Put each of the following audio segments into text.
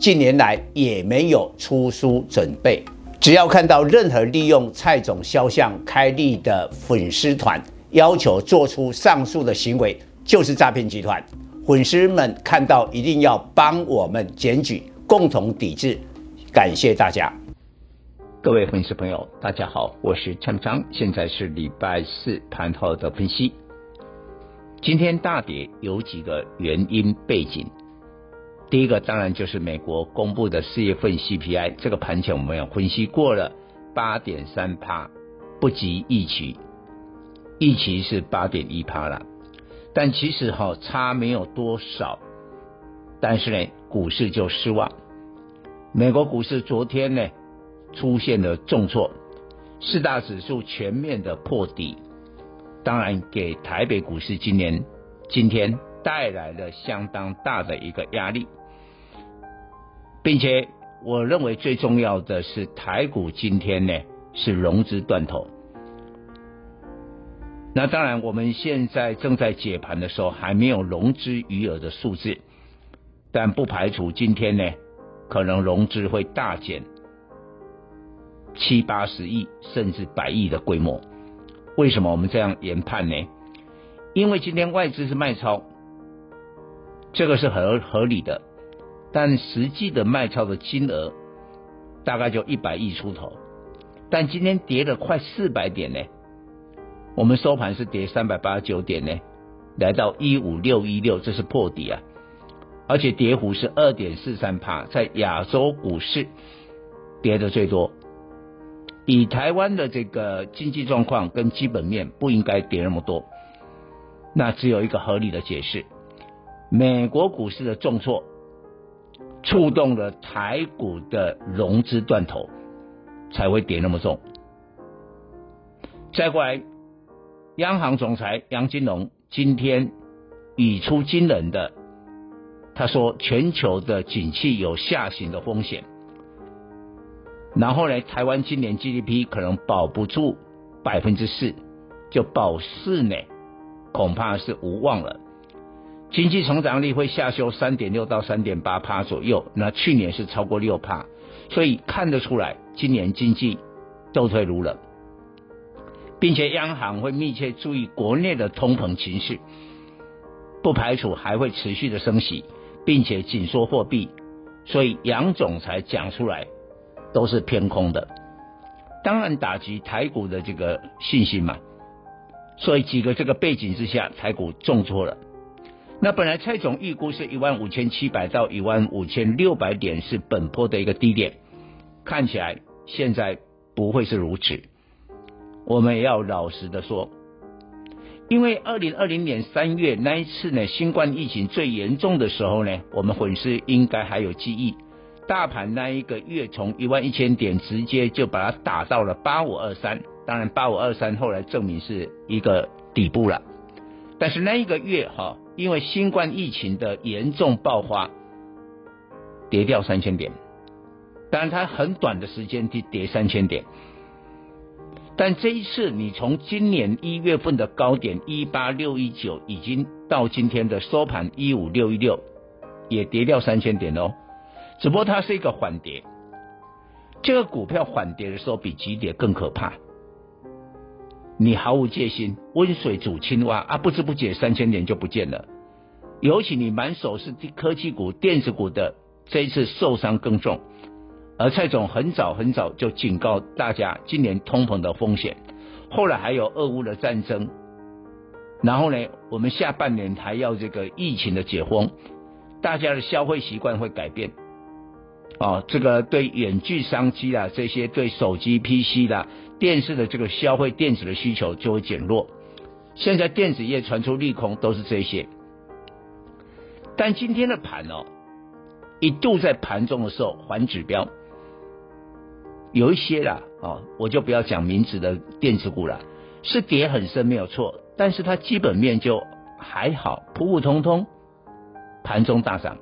近年来也没有出书准备。只要看到任何利用蔡总肖像开立的粉丝团，要求做出上述的行为，就是诈骗集团。粉丝们看到一定要帮我们检举，共同抵制。感谢大家。各位粉丝朋友，大家好，我是陈章，现在是礼拜四盘后的分析。今天大跌有几个原因背景，第一个当然就是美国公布的四月份 CPI，这个盘前我们有分析过了，八点三趴，不及预期，预期是八点一趴了，但其实哈差没有多少，但是呢股市就失望，美国股市昨天呢。出现了重挫，四大指数全面的破底，当然给台北股市今年今天带来了相当大的一个压力，并且我认为最重要的是台股今天呢是融资断头，那当然我们现在正在解盘的时候还没有融资余额的数字，但不排除今天呢可能融资会大减。七八十亿甚至百亿的规模，为什么我们这样研判呢？因为今天外资是卖超，这个是很合理的，但实际的卖超的金额大概就一百亿出头，但今天跌了快四百点呢，我们收盘是跌三百八十九点呢，来到一五六一六，这是破底啊，而且跌幅是二点四三趴，在亚洲股市跌的最多。以台湾的这个经济状况跟基本面，不应该跌那么多。那只有一个合理的解释：美国股市的重挫，触动了台股的融资断头，才会跌那么重。再过来，央行总裁杨金龙今天语出惊人的，他说全球的景气有下行的风险。然后呢，台湾今年 GDP 可能保不住百分之四，就保四呢，恐怕是无望了。经济成长率会下修三点六到三点八趴左右，那去年是超过六趴，所以看得出来今年经济倒退噜了，并且央行会密切注意国内的通膨情绪，不排除还会持续的升息，并且紧缩货币，所以杨总裁讲出来。都是偏空的，当然打击台股的这个信心嘛，所以几个这个背景之下，台股重挫了。那本来蔡总预估是一万五千七百到一万五千六百点是本波的一个低点，看起来现在不会是如此。我们也要老实的说，因为二零二零年三月那一次呢，新冠疫情最严重的时候呢，我们粉丝应该还有记忆。大盘那一个月从一万一千点直接就把它打到了八五二三，当然八五二三后来证明是一个底部了，但是那一个月哈，因为新冠疫情的严重爆发，跌掉三千点，当然它很短的时间就跌三千点，但这一次你从今年一月份的高点一八六一九，已经到今天的收盘一五六一六，也跌掉三千点哦。只不过它是一个缓跌，这个股票缓跌的时候比急跌更可怕。你毫无戒心，温水煮青蛙啊，不知不觉三千年就不见了。尤其你满手是科技股、电子股的，这一次受伤更重。而蔡总很早很早就警告大家，今年通膨的风险。后来还有俄乌的战争，然后呢，我们下半年还要这个疫情的解封，大家的消费习惯会改变。哦，这个对远距商机啊，这些对手机、PC 的电视的这个消费电子的需求就会减弱。现在电子业传出利空，都是这些。但今天的盘哦，一度在盘中的时候还指标，有一些啦，哦，我就不要讲名字的电子股了，是跌很深没有错，但是它基本面就还好，普普通通，盘中大涨。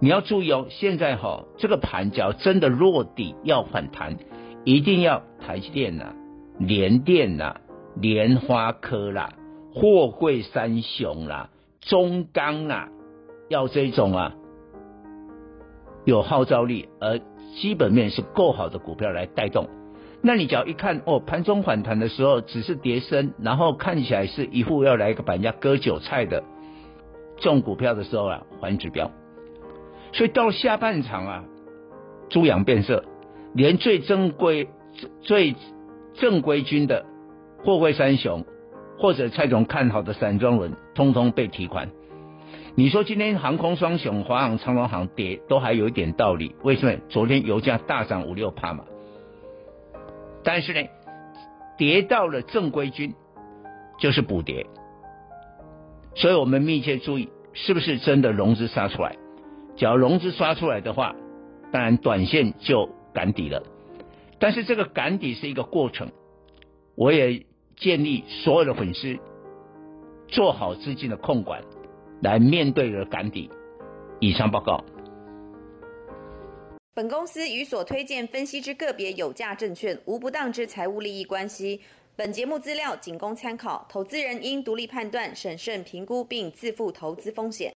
你要注意哦，现在哈、哦、这个盘脚真的落底要反弹，一定要台积电呐、啊、联电呐、啊、联发科啦、货柜三雄啦、中钢啦，要这种啊有号召力而基本面是够好的股票来带动。那你只要一看哦，盘中反弹的时候只是跌升，然后看起来是一副要来一个把人家割韭菜的这种股票的时候啊，还指标。所以到了下半场啊，猪羊变色，连最正规、最正规军的货柜三雄，或者蔡总看好的散装轮，通通被提款。你说今天航空双雄华航、长荣航跌，都还有一点道理。为什么？昨天油价大涨五六帕嘛。但是呢，跌到了正规军，就是补跌。所以我们密切注意，是不是真的融资杀出来？只要融资刷出来的话，当然短线就赶底了。但是这个赶底是一个过程，我也建议所有的粉丝做好资金的控管，来面对的赶底。以上报告。本公司与所推荐分析之个别有价证券无不当之财务利益关系。本节目资料仅供参考，投资人应独立判断、审慎评估并自负投资风险。